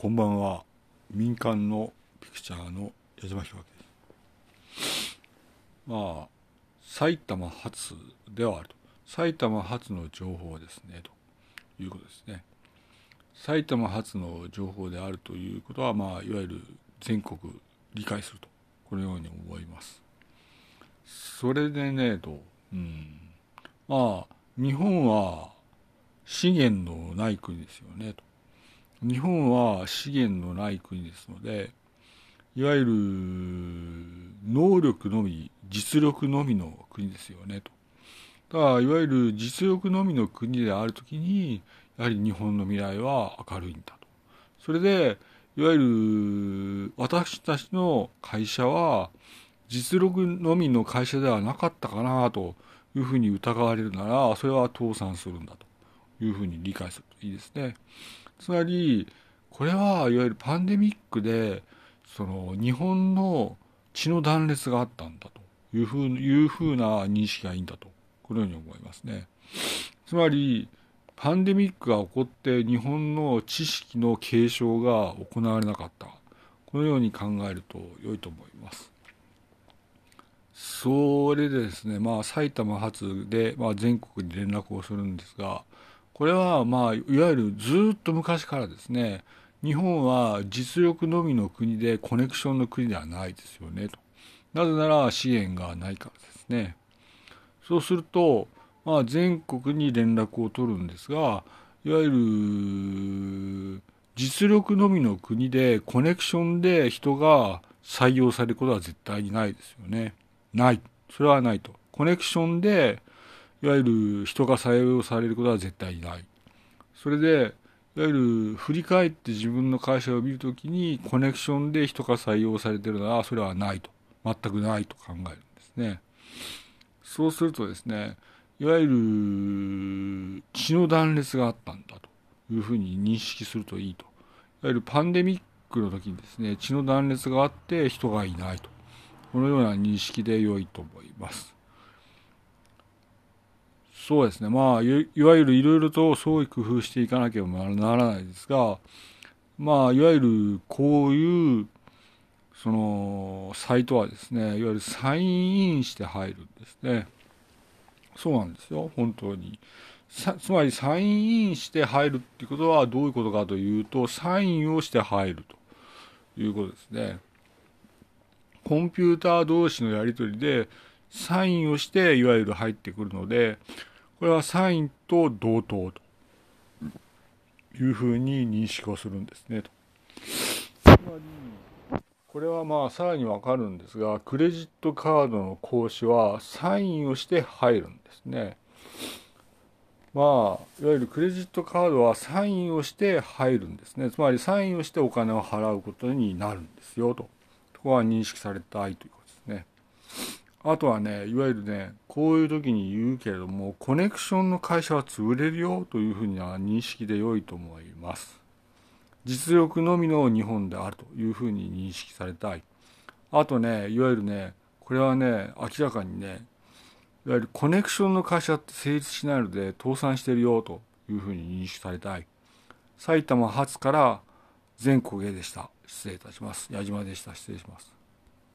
こんばんは。民間のピクチャーの矢島弘明です。まあ埼玉発ではあると。埼玉発の情報ですねということですね。埼玉発の情報であるということはまあいわゆる全国理解すると。このように思います。それでねとうん。まあ日本は資源のない国ですよねと。日本は資源のない国ですのでいわゆる能力のみ実力のみの国ですよねとだからいわゆる実力のみの国であるときにやはり日本の未来は明るいんだとそれでいわゆる私たちの会社は実力のみの会社ではなかったかなというふうに疑われるならそれは倒産するんだというふうに理解するといいですね。つまりこれはいわゆるパンデミックでその日本の血の断裂があったんだというふういうふうな認識がいいんだとこのように思いますね。つまりパンデミックが起こって日本の知識の継承が行われなかったこのように考えると良いと思います。それでですね、まあ、埼玉発で、まあ、全国に連絡をするんですが、これは、まあ、いわゆるずっと昔からですね、日本は実力のみの国でコネクションの国ではないですよねと。なぜなら資源がないからですね。そうすると、まあ、全国に連絡を取るんですが、いわゆる実力のみの国でコネクションで人が採用されることは絶対にないですよね。ない。それはないと。コネクションで、いわゆる人が採用されることは絶対ない。それで、いわゆる振り返って自分の会社を見るときにコネクションで人が採用されてるならそれはないと。全くないと考えるんですね。そうするとですね、いわゆる血の断裂があったんだというふうに認識するといいと。いわゆるパンデミックの時にですね、血の断裂があって人がいないと。このような認識で良いと思います。そうですね。まあ、いわゆるいろいろと創意工夫していかなければならないですが、まあ、いわゆるこういう、その、サイトはですね、いわゆるサインインして入るんですね。そうなんですよ、本当に。つまり、サインインして入るっていうことはどういうことかというと、サインをして入るということですね。コンピューター同士のやり取りで、サインをしていわゆる入ってくるので、これはサインと同等というふうに認識をするんですねと。つまり、これはまあさらにわかるんですが、クレジットカードの行使はサインをして入るんですね。まあ、いわゆるクレジットカードはサインをして入るんですね。つまりサインをしてお金を払うことになるんですよと。ここは認識されたいというこ。あとはね、いわゆるね、こういう時に言うけれども、コネクションの会社は潰れるよというふうには認識で良いと思います。実力のみの日本であるというふうに認識されたい。あとね、いわゆるね、これはね、明らかにね、いわゆるコネクションの会社って成立しないので倒産してるよというふうに認識されたい。埼玉発から全国へでした。失礼いたします。矢島でした。失礼します。